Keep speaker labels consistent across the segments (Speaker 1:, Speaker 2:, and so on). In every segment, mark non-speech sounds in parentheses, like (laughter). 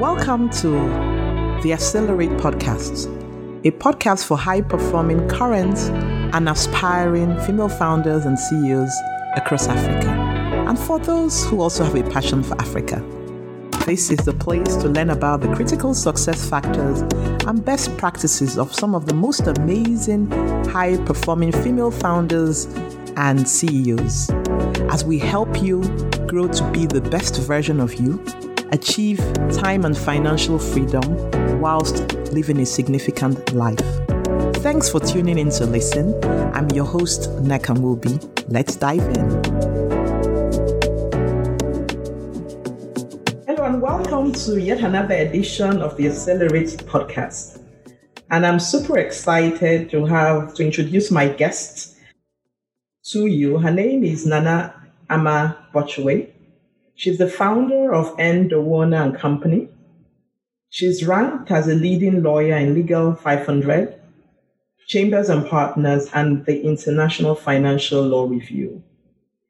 Speaker 1: Welcome to the Accelerate Podcast, a podcast for high performing current and aspiring female founders and CEOs across Africa, and for those who also have a passion for Africa. This is the place to learn about the critical success factors and best practices of some of the most amazing high performing female founders and CEOs as we help you grow to be the best version of you, achieve time and financial freedom whilst living a significant life. Thanks for tuning in to listen. I'm your host, Nneka Nwuobi. Let's dive in. Hello, and welcome to yet another edition of the Accelerate podcast. And I'm super excited to have to introduce my guest to you. Her name is Nana Ama Botchwey. She's the founder of N. Dowuona and Company. She's ranked as a leading lawyer in Legal 500, Chambers and Partners, and the International Financial Law Review.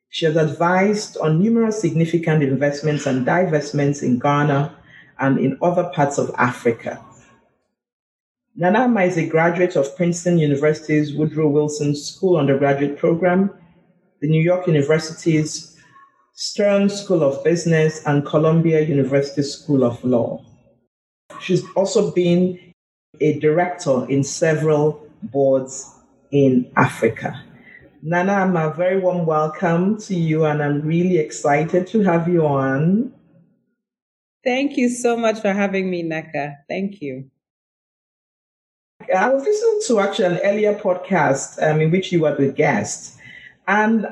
Speaker 1: She has advised on numerous significant investments and divestments in Ghana and in other parts of Africa. Nana is a graduate of Princeton University's Woodrow Wilson School undergraduate program, the New York University's Stern School of Business, and Columbia University School of Law. She's also been a director in several boards in Africa. Nana, I'm a very warm welcome to you, and I'm really excited to have you on.
Speaker 2: Thank you so much for having me, Nneka. Thank you.
Speaker 1: I was listening to actually an earlier podcast um, in which you were the guest, and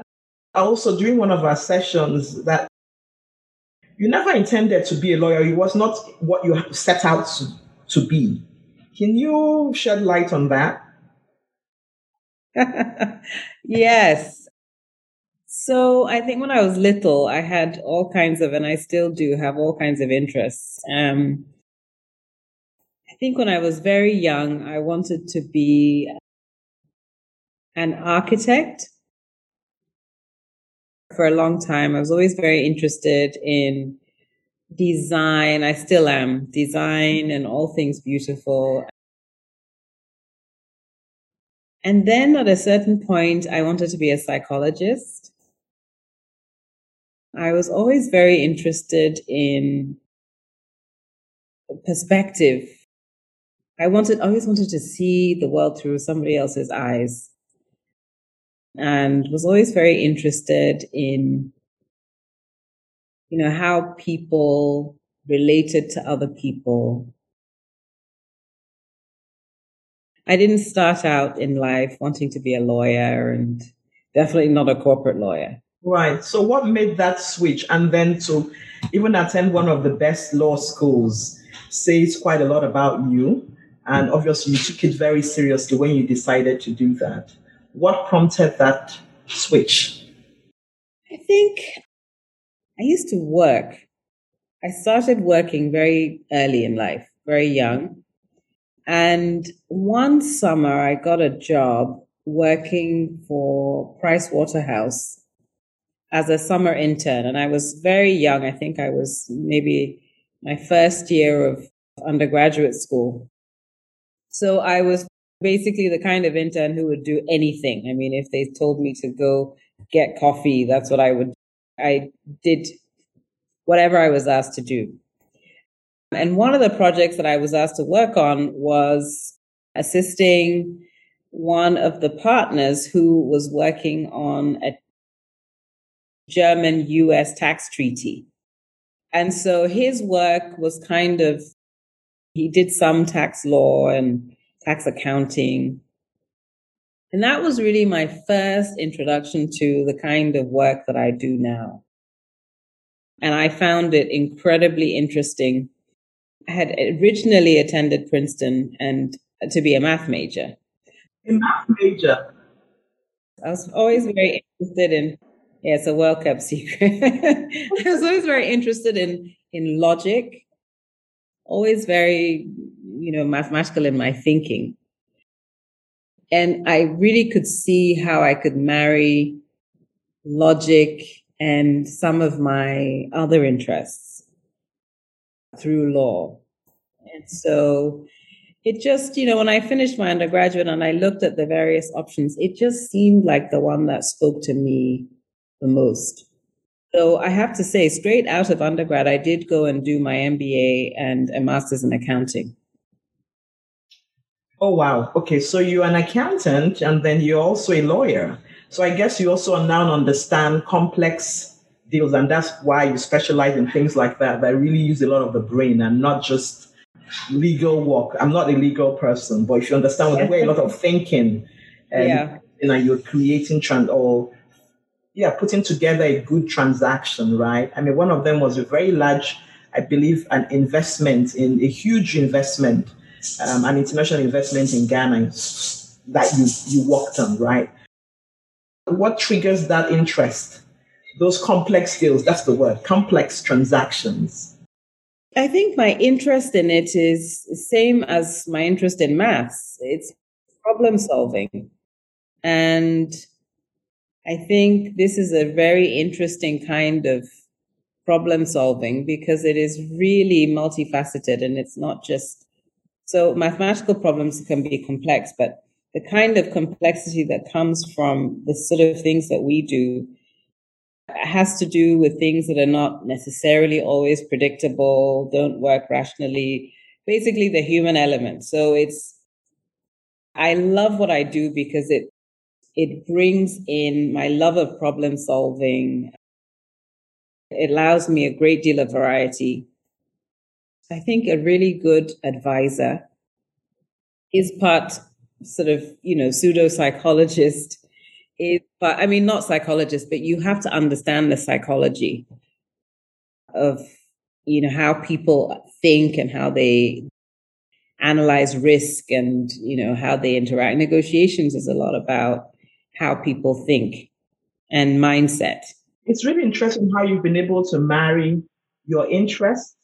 Speaker 1: also during one of our sessions that you never intended to be a lawyer. It was not what you set out to, to be. Can you shed light on that? (laughs)
Speaker 2: yes. So I think when I was little, I had all kinds of, and I still do have all kinds of interests. Um, I think when I was very young, I wanted to be an architect. For a long time, I was always very interested in design. I still am design and all things beautiful. And then at a certain point, I wanted to be a psychologist. I was always very interested in perspective I wanted, always wanted to see the world through somebody else's eyes and was always very interested in, you know, how people related to other people. I didn't start out in life wanting to be a lawyer and definitely not a corporate lawyer.
Speaker 1: Right. So what made that switch and then to even attend one of the best law schools says quite a lot about you. And obviously, you took it very seriously when you decided to do that. What prompted that switch?
Speaker 2: I think I used to work. I started working very early in life, very young. And one summer, I got a job working for Price Waterhouse as a summer intern. And I was very young. I think I was maybe my first year of undergraduate school. So I was basically the kind of intern who would do anything. I mean, if they told me to go get coffee, that's what I would. I did whatever I was asked to do. And one of the projects that I was asked to work on was assisting one of the partners who was working on a German US tax treaty. And so his work was kind of he did some tax law and tax accounting. And that was really my first introduction to the kind of work that I do now. And I found it incredibly interesting. I had originally attended Princeton and to be a math major.
Speaker 1: A math major?
Speaker 2: I was always very interested in, yeah, it's a World Cup secret. (laughs) I was always very interested in, in logic always very, you know, mathematical in my thinking. And I really could see how I could marry logic and some of my other interests. through law. And so it just, you know, when I finished my undergraduate and I looked at the various options, it just seemed like the one that spoke to me the most. So I have to say, straight out of undergrad, I did go and do my MBA and a master's in accounting.
Speaker 1: Oh, wow. Okay. So you're an accountant and then you're also a lawyer. So I guess you also now understand complex deals. And that's why you specialize in things like that, that really use a lot of the brain and not just legal work. I'm not a legal person, but if you understand the way a lot of thinking and yeah. you know, you're creating trans or yeah, putting together a good transaction, right? I mean, one of them was a very large, I believe, an investment in a huge investment, um, an international investment in Ghana that you you worked on, right? What triggers that interest? Those complex deals, that's the word, complex transactions.
Speaker 2: I think my interest in it is same as my interest in maths. It's problem solving. And I think this is a very interesting kind of problem solving because it is really multifaceted and it's not just so mathematical problems can be complex, but the kind of complexity that comes from the sort of things that we do has to do with things that are not necessarily always predictable, don't work rationally, basically the human element. So it's I love what I do because it it brings in my love of problem solving. It allows me a great deal of variety. I think a really good advisor is part sort of, you know, pseudo psychologist is, but I mean, not psychologist, but you have to understand the psychology of, you know, how people think and how they analyze risk and, you know, how they interact. Negotiations is a lot about how people think and mindset.
Speaker 1: It's really interesting how you've been able to marry your interests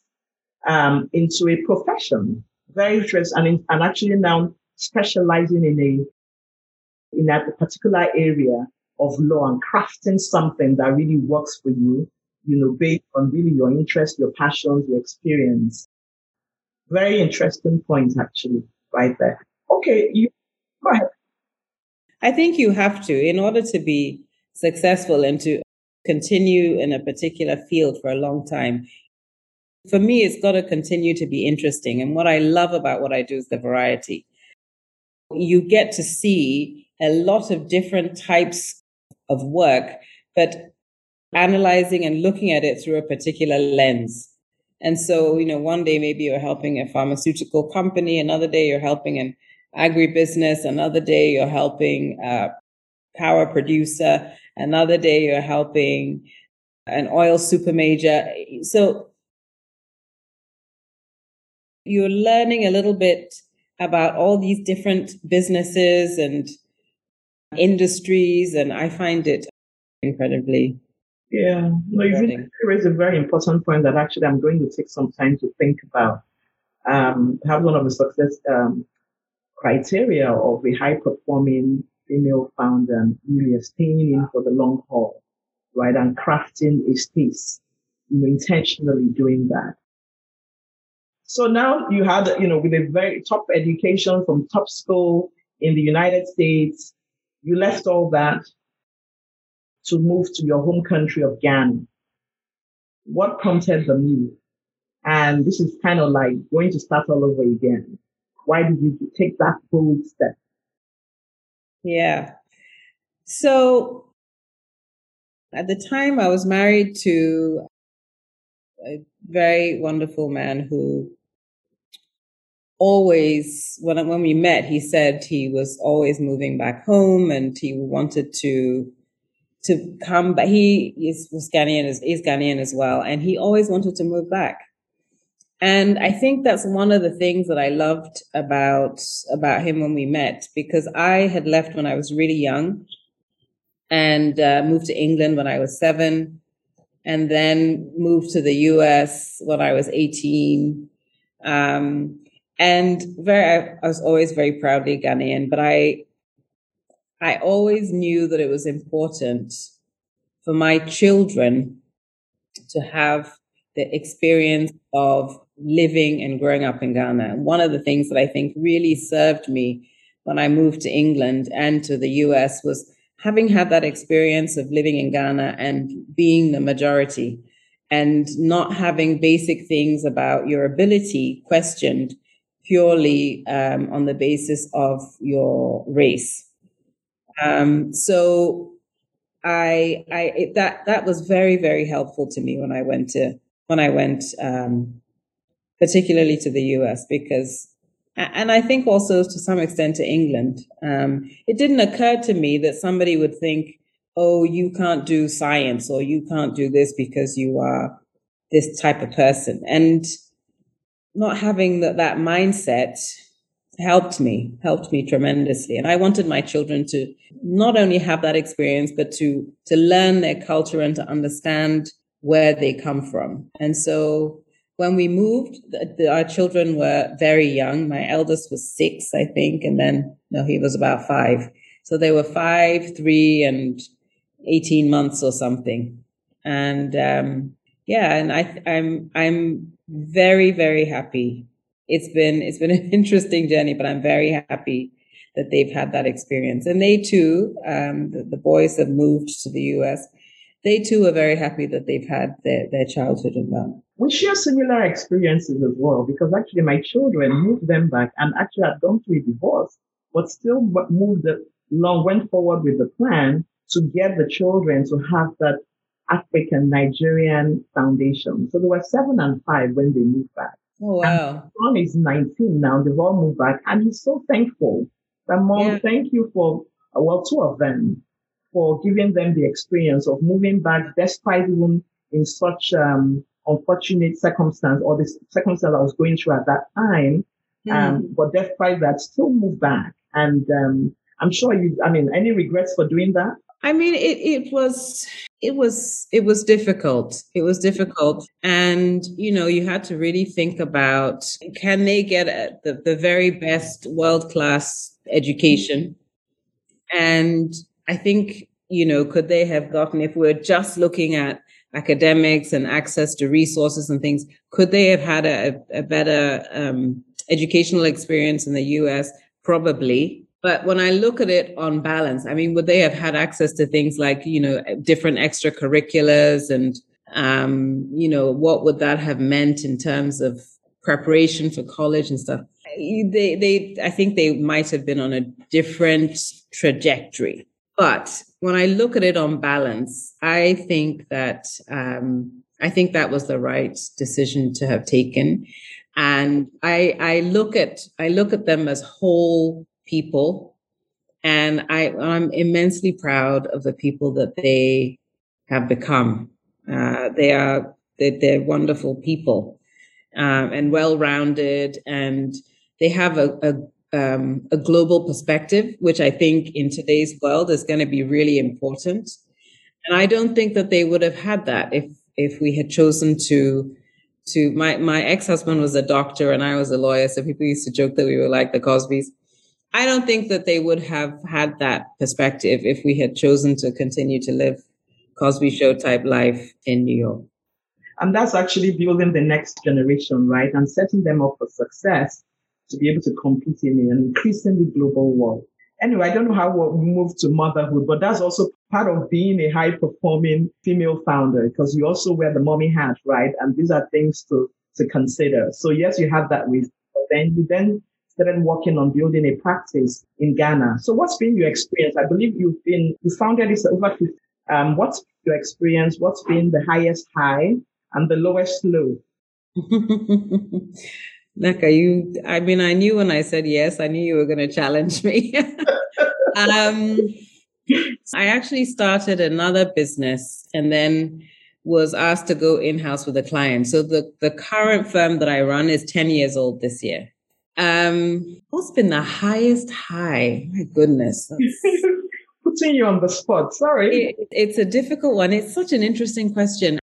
Speaker 1: um, into a profession. Very interesting, and, in, and actually now specializing in a in a particular area of law and crafting something that really works for you. You know, based on really your interest, your passions, your experience. Very interesting point, actually, right there. Okay, you go ahead.
Speaker 2: I think you have to, in order to be successful and to continue in a particular field for a long time. For me, it's got to continue to be interesting. And what I love about what I do is the variety. You get to see a lot of different types of work, but analyzing and looking at it through a particular lens. And so, you know, one day maybe you're helping a pharmaceutical company, another day you're helping an agribusiness. Another day you're helping a power producer. Another day you're helping an oil super major. So you're learning a little bit about all these different businesses and industries, and I find it incredibly.
Speaker 1: Yeah, no, you really raised a very important point that actually I'm going to take some time to think about. Um, perhaps one of the success um, criteria of a high performing female founder really staying in for the long haul, right? And crafting a space, you know, intentionally doing that. So now you had, you know, with a very top education from top school in the United States, you left all that to move to your home country of Ghana. What prompted the move? And this is kind of like going to start all over again. Why did you take that bold step?
Speaker 2: Yeah. So at the time, I was married to a very wonderful man who always, when, when we met, he said he was always moving back home and he wanted to to come back. He is was Ghanaian, is, is Ghanaian as well, and he always wanted to move back. And I think that's one of the things that I loved about about him when we met because I had left when I was really young and uh, moved to England when I was seven, and then moved to the U.S. when I was eighteen. Um, and very, I was always very proudly Ghanaian, but I, I always knew that it was important for my children to have the experience of living and growing up in Ghana. One of the things that I think really served me when I moved to England and to the US was having had that experience of living in Ghana and being the majority and not having basic things about your ability questioned purely um, on the basis of your race. Um, so I, I it, that that was very very helpful to me when I went to when I went um, particularly to the US because and I think also to some extent to England. Um, it didn't occur to me that somebody would think, "Oh, you can't do science or you can't do this because you are this type of person," and not having that that mindset helped me helped me tremendously and i wanted my children to not only have that experience but to to learn their culture and to understand where they come from and so when we moved the, the, our children were very young my eldest was six i think and then no he was about five so they were five three and 18 months or something and um, yeah and i i'm i'm very very happy it's been it's been (laughs) an interesting journey, but I'm very happy that they've had that experience. And they too, um, the, the, boys have moved to the US, they too are very happy that they've had their, their childhood in Ghana.
Speaker 1: We share similar experiences as well, because actually my children moved them back and actually had gone through a divorce, but still moved along, went forward with the plan to get the children to have that African Nigerian foundation. So they were seven and five when they moved back.
Speaker 2: Oh, wow.
Speaker 1: son is 19 now. They've all moved back. And he's so thankful that mom, yeah. thank you for, well, two of them for giving them the experience of moving back despite even in such, um, unfortunate circumstance or the circumstance I was going through at that time. Mm. Um, but despite that, still move back. And, um, I'm sure you, I mean, any regrets for doing that?
Speaker 2: I mean, it, it was, it was, it was difficult. It was difficult. And, you know, you had to really think about, can they get a, the, the very best world class education? And I think, you know, could they have gotten, if we're just looking at academics and access to resources and things, could they have had a, a better um, educational experience in the US? Probably. But when I look at it on balance, I mean, would they have had access to things like, you know, different extracurriculars and, um, you know, what would that have meant in terms of preparation for college and stuff? They, they, I think they might have been on a different trajectory. But when I look at it on balance, I think that, um, I think that was the right decision to have taken. And I, I look at, I look at them as whole people. And I, I'm immensely proud of the people that they have become. Uh, they are they're, they're wonderful people um, and well-rounded, and they have a, a um, a global perspective, which I think in today's world is going to be really important. And I don't think that they would have had that if if we had chosen to to my my ex husband was a doctor and I was a lawyer, so people used to joke that we were like the Cosbys. I don't think that they would have had that perspective if we had chosen to continue to live Cosby Show type life in New York.
Speaker 1: And that's actually building the next generation, right? And setting them up for success to be able to compete in an increasingly global world. Anyway, I don't know how we move to motherhood, but that's also part of being a high performing female founder because you also wear the mommy hat, right? And these are things to, to consider. So yes, you have that with, but then you then started working on building a practice in Ghana. So what's been your experience? I believe you've been, you founded this over 50. Um, what's your experience? What's been the highest high and the lowest low? (laughs)
Speaker 2: Naka, you, I mean, I knew when I said yes, I knew you were going to challenge me. (laughs) um, I actually started another business and then was asked to go in house with a client. So the, the current firm that I run is 10 years old this year. Um, what's been the highest high? My goodness. (laughs)
Speaker 1: Putting you on the spot. Sorry.
Speaker 2: It, it's a difficult one. It's such an interesting question.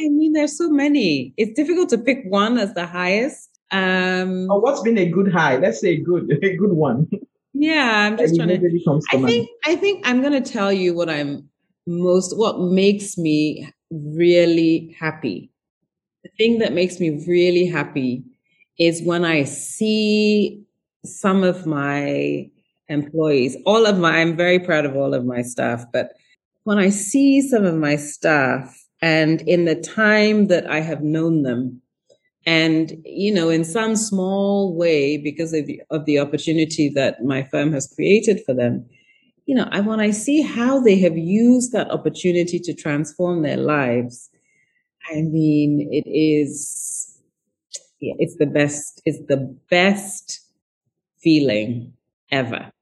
Speaker 2: I mean, there's so many. It's difficult to pick one as the highest. Um,
Speaker 1: oh, what's been a good high? Let's say good, (laughs) a good one.
Speaker 2: Yeah, I'm just trying to. to I think. I think I'm going to tell you what I'm most. What makes me really happy The thing that makes me really happy is when I see some of my employees, all of my, I'm very proud of all of my staff, but when I see some of my staff and in the time that I have known them, and you know, in some small way, because of the, of the opportunity that my firm has created for them, you know, I, when I see how they have used that opportunity to transform their lives, I mean, it is, yeah, it's the best, it's the best feeling ever.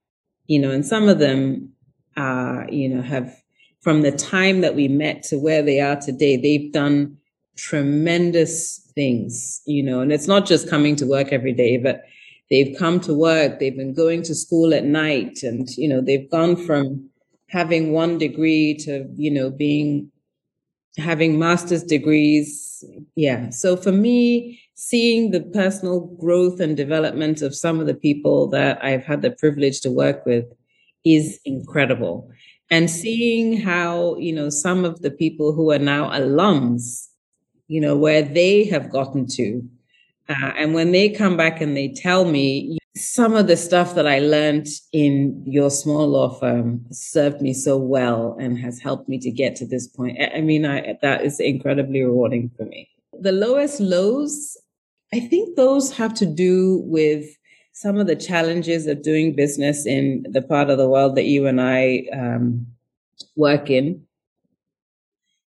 Speaker 2: You know, and some of them, uh, you know, have from the time that we met to where they are today, they've done tremendous things, you know, and it's not just coming to work every day, but they've come to work, they've been going to school at night, and, you know, they've gone from having one degree to, you know, being having master's degrees. Yeah. So for me, seeing the personal growth and development of some of the people that I've had the privilege to work with is incredible. And seeing how, you know, some of the people who are now alums, you know, where they have gotten to. Uh, and when they come back and they tell me some of the stuff that I learned in your small law firm served me so well and has helped me to get to this point. I mean, I, that is incredibly rewarding for me. The lowest lows, I think those have to do with some of the challenges of doing business in the part of the world that you and I um, work in.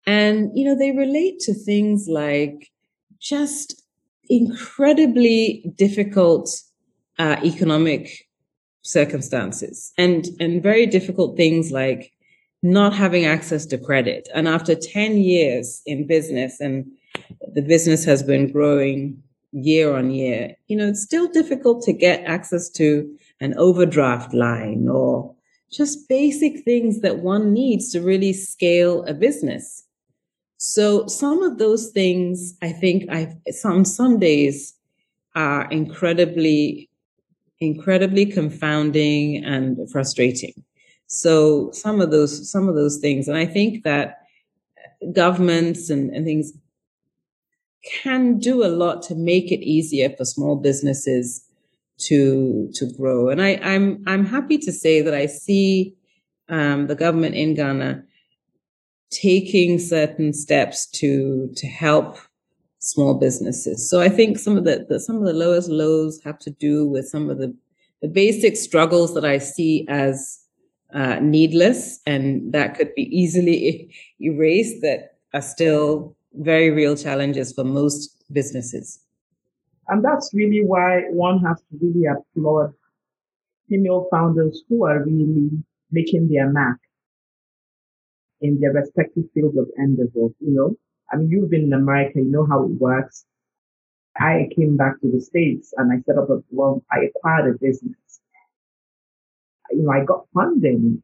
Speaker 2: And, you know, they relate to things like just incredibly difficult uh, economic circumstances and and very difficult things like not having access to credit and after 10 years in business and the business has been growing year on year you know it's still difficult to get access to an overdraft line or just basic things that one needs to really scale a business so some of those things i think i some some days are incredibly incredibly confounding and frustrating. So some of those some of those things, and I think that governments and, and things can do a lot to make it easier for small businesses to to grow. And I, I'm I'm happy to say that I see um, the government in Ghana taking certain steps to to help small businesses. So I think some of the, the, some of the lowest lows have to do with some of the the basic struggles that I see as uh, needless and that could be easily (laughs) erased that are still very real challenges for most businesses.
Speaker 1: And that's really why one has to really applaud female founders who are really making their mark in their respective fields of endeavor. You know, I mean, you've been in America, you know how it works. I came back to the States and I set up a, well, I acquired a business. You know, I got funding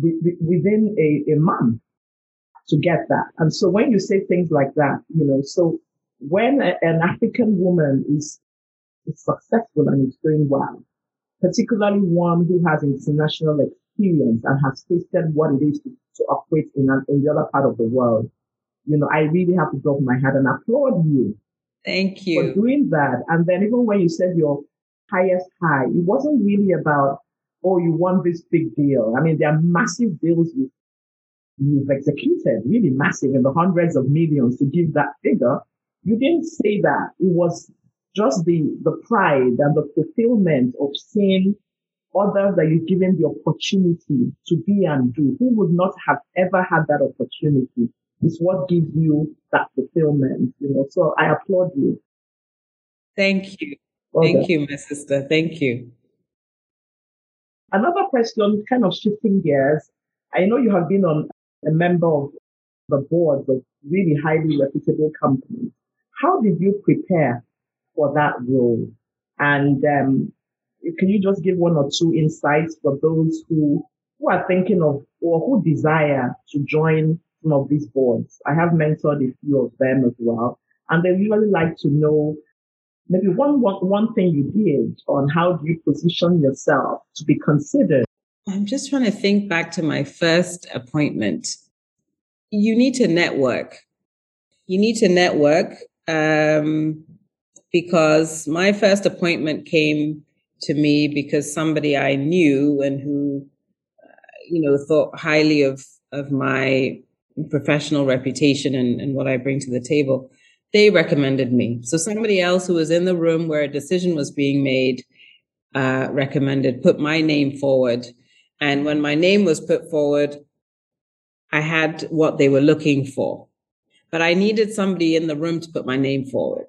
Speaker 1: within a, a month to get that. And so when you say things like that, you know, so when a, an African woman is, is successful and is doing well, particularly one who has international experience and has tasted what it is to, to operate in, an, in the other part of the world, you know, I really have to drop my hat and applaud you.
Speaker 2: Thank you.
Speaker 1: For doing that. And then even when you said your highest high, it wasn't really about, oh, you won this big deal. I mean, there are massive deals you, you've executed, really massive in the hundreds of millions to give that figure. You didn't say that. It was just the, the pride and the fulfillment of seeing others that you've given the opportunity to be and do who would not have ever had that opportunity is what gives you that fulfillment, you know. So I applaud you.
Speaker 2: Thank you. Okay. Thank you, my sister. Thank you.
Speaker 1: Another question, kind of shifting gears. I know you have been on a member of the board of really highly reputable companies. How did you prepare for that role? And um, can you just give one or two insights for those who who are thinking of or who desire to join some of these boards. I have mentored a few of them as well. And they really like to know maybe one, one, one thing you did on how do you position yourself to be considered.
Speaker 2: I'm just trying to think back to my first appointment. You need to network. You need to network um, because my first appointment came to me because somebody I knew and who, uh, you know, thought highly of of my professional reputation and, and what I bring to the table, they recommended me. So somebody else who was in the room where a decision was being made uh, recommended, put my name forward. And when my name was put forward, I had what they were looking for. But I needed somebody in the room to put my name forward.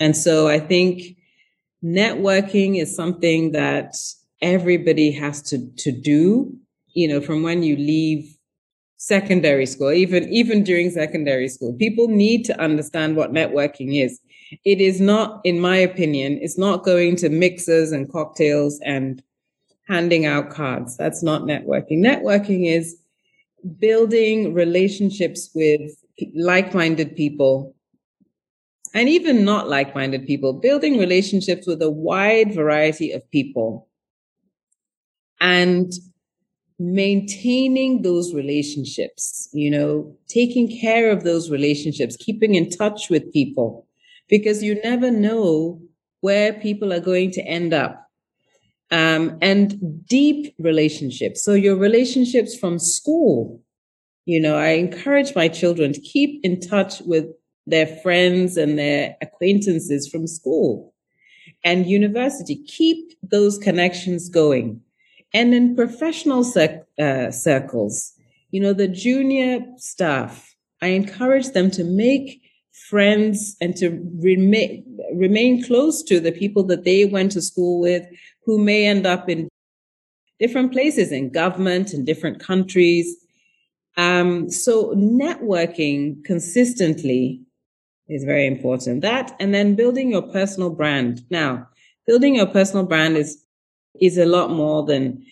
Speaker 2: And so I think networking is something that everybody has to, to do, you know, from when you leave secondary school, even, even during secondary school. People need to understand what networking is. It is not, in my opinion, it's not going to mixers and cocktails and handing out cards. That's not networking. Networking is building relationships with like-minded people and even not like-minded people, building relationships with a wide variety of people and maintaining those relationships, you know, taking care of those relationships, keeping in touch with people, because you never know where people are going to end up. Um, and deep relationships. So your relationships from school, you know, I encourage my children to keep in touch with their friends and their acquaintances from school and university. Keep those connections going and in professional uh, circles, you know, the junior staff, I encourage them to make friends and to remain remain close to the people that they went to school with who may end up in different places in government in different countries. Um, so networking consistently is very important. That and then building your personal brand. Now building your personal brand is is a lot more than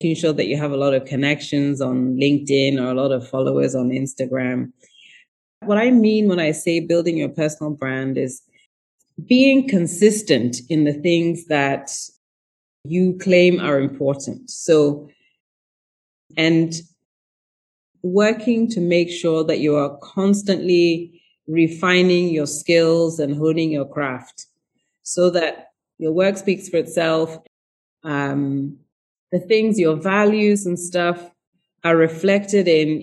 Speaker 2: making sure that you have a lot of connections on LinkedIn or a lot of followers on Instagram. What I mean when I say building your personal brand is being consistent in the things that you claim are important. So, and working to make sure that you are constantly refining your skills and honing your craft so that your work speaks for itself um, the things, your values and stuff are reflected in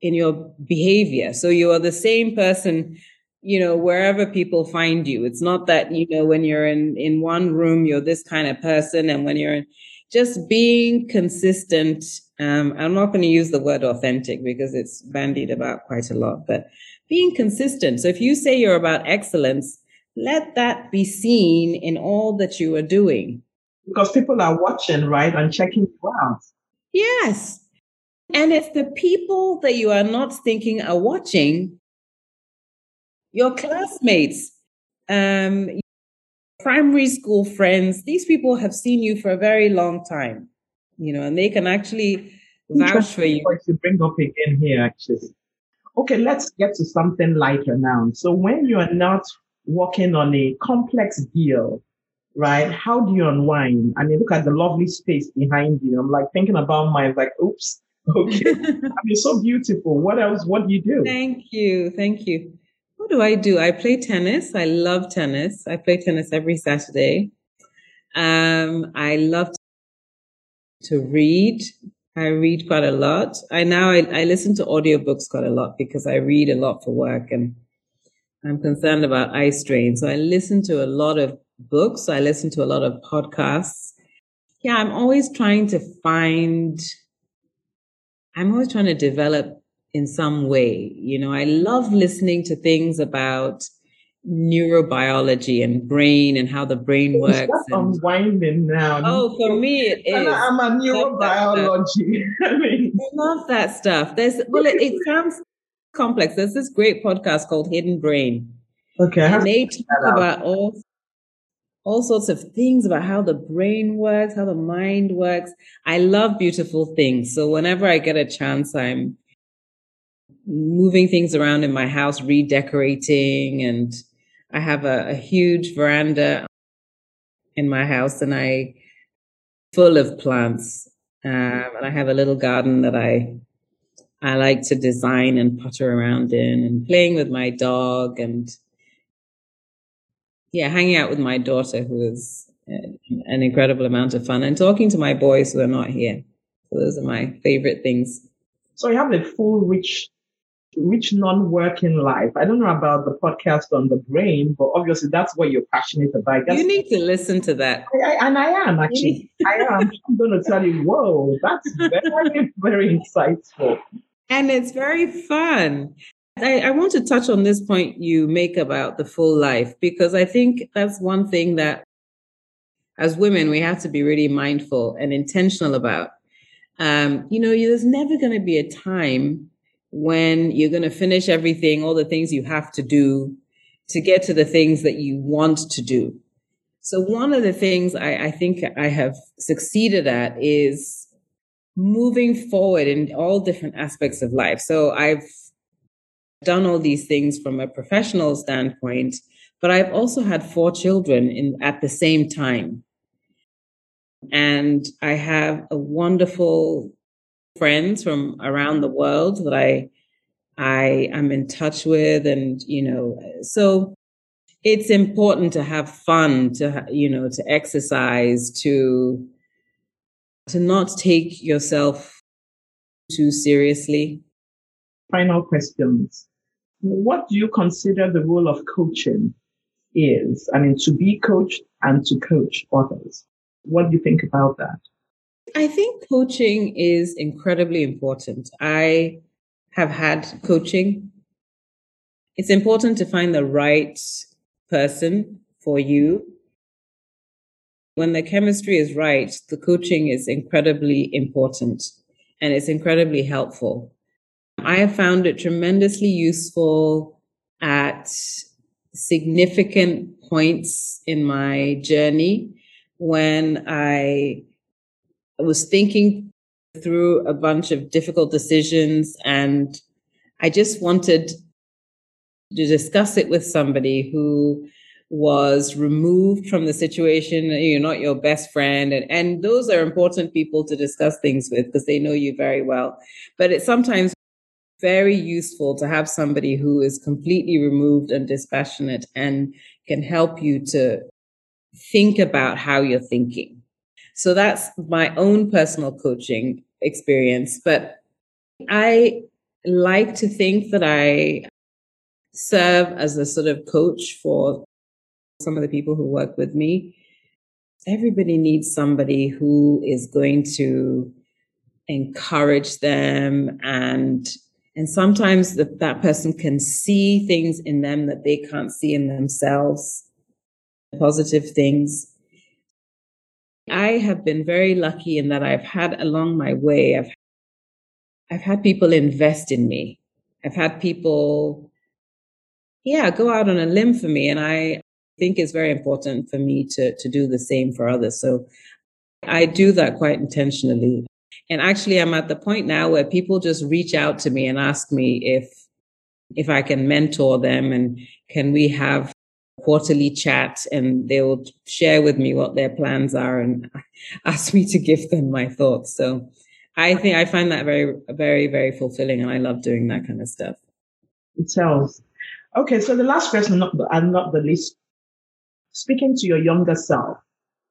Speaker 2: in your behavior. So you are the same person, you know, wherever people find you. It's not that, you know, when you're in in one room, you're this kind of person. And when you're in, just being consistent. Um, I'm not going to use the word authentic because it's bandied about quite a lot, but being consistent. So if you say you're about excellence, let that be seen in all that you are doing.
Speaker 1: Because people are watching, right, and checking you out.
Speaker 2: Yes. And if the people that you are not thinking are watching, your classmates, um, primary school friends, these people have seen you for a very long time, you know, and they can actually vouch for you.
Speaker 1: You bring up again here, actually. Okay, let's get to something lighter now. So when you are not working on a complex deal, right? How do you unwind? I mean, look at the lovely space behind you. I'm like thinking about my like, oops, (laughs) okay. (laughs) I mean, so beautiful. What else? What do you do?
Speaker 2: Thank you. Thank you. What do I do? I play tennis. I love tennis. I play tennis every Saturday. Um, I love to read. I read quite a lot. I now I, I listen to audiobooks quite a lot because I read a lot for work and I'm concerned about eye strain. So I listen to a lot of books. I listen to a lot of podcasts. Yeah, I'm always trying to find, I'm always trying to develop in some way. You know, I love listening to things about neurobiology and brain and how the brain works.
Speaker 1: I'm unwinding now.
Speaker 2: Oh, for me it is.
Speaker 1: I'm a neurobiology. (laughs) I mean,
Speaker 2: I love that stuff. There's well, it, it sounds complex. There's this great podcast called Hidden Brain.
Speaker 1: Okay.
Speaker 2: And they talk about all all sorts of things about how the brain works, how the mind works. I love beautiful things. So whenever I get a chance, I'm moving things around in my house, redecorating, and I have a, a huge veranda in my house and I full of plants. Um, and I have a little garden that I I like to design and putter around in and playing with my dog and yeah, hanging out with my daughter who is an incredible amount of fun and talking to my boys who are not here. So those are my favorite things.
Speaker 1: So you have a full, rich, rich non-working life. I don't know about the podcast on the brain, but obviously that's what you're passionate about.
Speaker 2: you need to listen to that.
Speaker 1: I, I, and I am actually. (laughs) I am. I'm going to tell you, whoa, that's very, very insightful.
Speaker 2: And it's very fun. I, I want to touch on this point you make about the full life because I think that's one thing that as women we have to be really mindful and intentional about um, you know, there's never going to be a time when you're going to finish everything, all the things you have to do to get to the things that you want to do. So one of the things I, I think I have succeeded at is moving forward in all different aspects of life. So I've done all these things from a professional standpoint, but I've also had four children in at the same time. And I have a wonderful friends from around the world that I I am in touch with and you know so it's important to have fun to you know to exercise to to not take yourself too seriously.
Speaker 1: Final questions. What do you consider the role of coaching is? I mean to be coached and to coach others. What do you think about that?
Speaker 2: I think coaching is incredibly important. I have had coaching. It's important to find the right person for you. When the chemistry is right, the coaching is incredibly important and it's incredibly helpful. I have found it tremendously useful at significant points in my journey when I was thinking through a bunch of difficult decisions and I just wanted to discuss it with somebody who was removed from the situation. You're not your best friend. And, and those are important people to discuss things with because they know you very well. But it's sometimes very useful to have somebody who is completely removed and dispassionate and can help you to think about how you're thinking. So that's my own personal coaching experience. But I like to think that I serve as a sort of coach for some of the people who work with me. Everybody needs somebody who is going to encourage them and and sometimes the, that person can see things in them that they can't see in themselves positive things. I have been very lucky in that I've had along my way, I've, I've had people invest in me. I've had people, yeah, go out on a limb for me. And I think it's very important for me to, to do the same for others. So I do that quite intentionally. And actually, I'm at the point now where people just reach out to me and ask me if, if I can mentor them and can we have quarterly chat and they will share with me what their plans are and (laughs) ask me to give them my thoughts. So I think I find that very, very, very fulfilling and I love doing that kind of stuff.
Speaker 1: It sounds okay. So the last question, not and not the least, speaking to your younger self,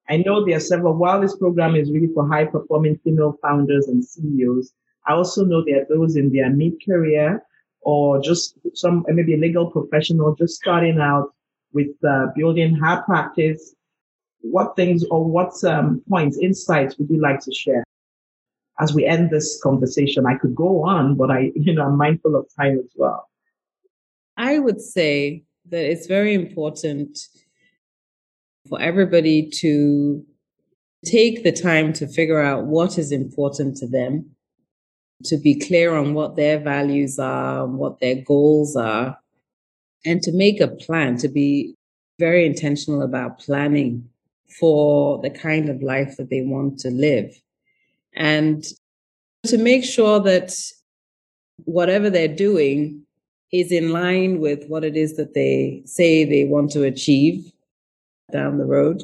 Speaker 1: I know there are several, while this program is really for high performing female founders and CEOs, I also know there are those in their mid career or just some, maybe a legal professional just starting out with uh, building her practice, what things or what um, points, insights would you like to share? As we end this conversation, I could go on, but I, (laughs) you know, I'm mindful of time as well.
Speaker 2: I would say that it's very important for everybody to take the time to figure out what is important to them, to be clear on what their values are, what their goals are, and to make a plan, to be very intentional about planning for the kind of life that they want to live. And to make sure that whatever they're doing is in line with what it is that they say they want to achieve down the road.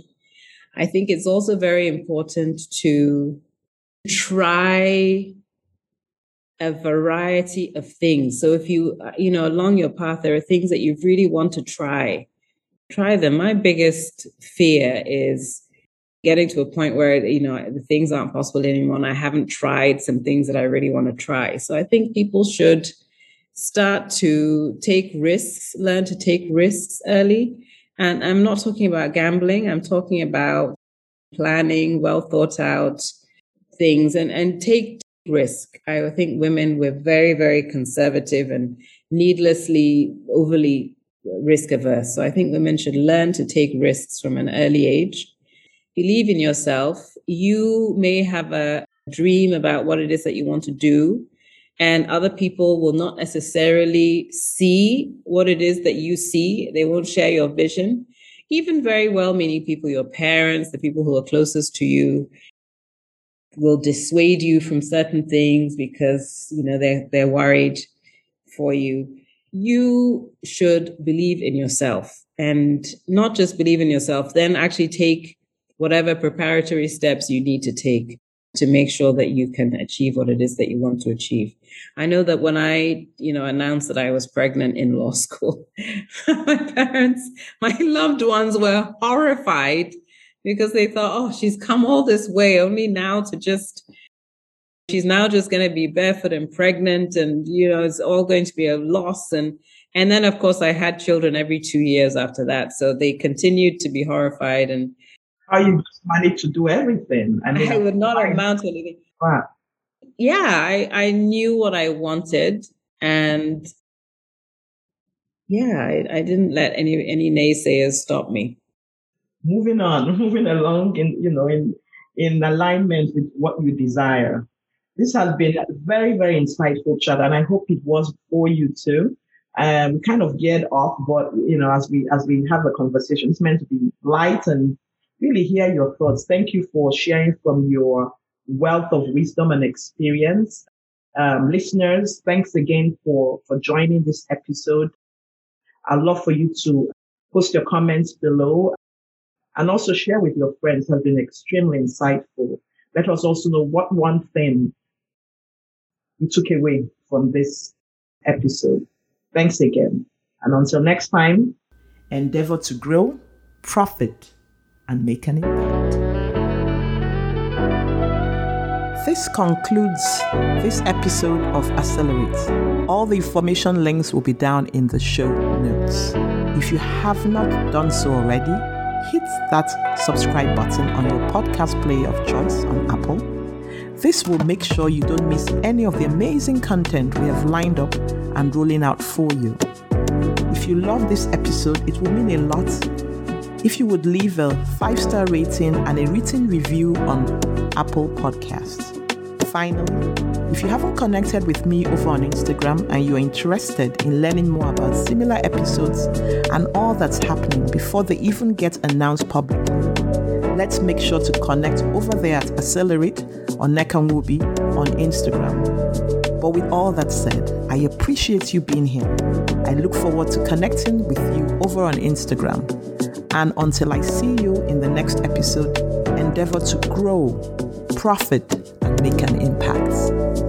Speaker 2: I think it's also very important to try a variety of things. So if you, uh, you know, along your path, there are things that you really want to try, try them. My biggest fear is getting to a point where, you know, the things aren't possible anymore. And I haven't tried some things that I really want to try. So I think people should start to take risks, learn to take risks early. And I'm not talking about gambling. I'm talking about planning, well thought out things and, and take risk. I think women were very, very conservative and needlessly overly risk averse. So I think women should learn to take risks from an early age. Believe in yourself. You may have a dream about what it is that you want to do, and other people will not necessarily see what it is that you see. They won't share your vision. Even very well meaning people, your parents, the people who are closest to you, will dissuade you from certain things because you know they're they're worried for you. You should believe in yourself and not just believe in yourself then actually take whatever preparatory steps you need to take to make sure that you can achieve what it is that you want to achieve. I know that when i you know announced that i was pregnant in law (laughs) school (laughs) my parents my loved ones were horrified because they thought, oh, she's come all this way only now to just, she's now just going to be barefoot and pregnant and, you know, it's all going to be a loss. And, and then, of course, I had children every two years after that. So they continued to be horrified and,
Speaker 1: how you just managed to do everything.
Speaker 2: I mean, I would not amount to anything. Wow. Yeah, I, I knew what I wanted and yeah, I, I didn't let any any naysayers stop me
Speaker 1: moving on, (laughs) moving along in, you know, in, in alignment with what you desire. This has been a very, very insightful chat, and I hope it was for you too. Um, kind of geared off, but you know, as we as we have a conversation, it's meant to be light and really hear your thoughts. Thank you for sharing from your wealth of wisdom and experience. Um, listeners, thanks again for for joining this episode. I'd love for you to post your comments below and also share with your friends has been extremely insightful. Let us also know what one thing you took away from this episode. Thanks again. And until next time, endeavor to grow, profit, and make an impact. This concludes this episode of Accelerate. All the information links will be down in the show notes. If you have not done so already, hit that subscribe button on your podcast player of choice on Apple. This will make sure you don't miss any of the amazing content we have lined up and rolling out for you. If you love this episode, it will mean a lot if you would leave a five star rating and a written review on Apple Podcasts. Finally, if you haven't connected with me over on Instagram and you're interested in learning more about similar episodes and all that's happening before they even get announced publicly, let's make sure to connect over there at Accelerate or Nekanwobi on Instagram. But with all that said, I appreciate you being here. I look forward to connecting with you over on Instagram. And until I see you in the next episode, endeavor to grow, profit, and make an impact.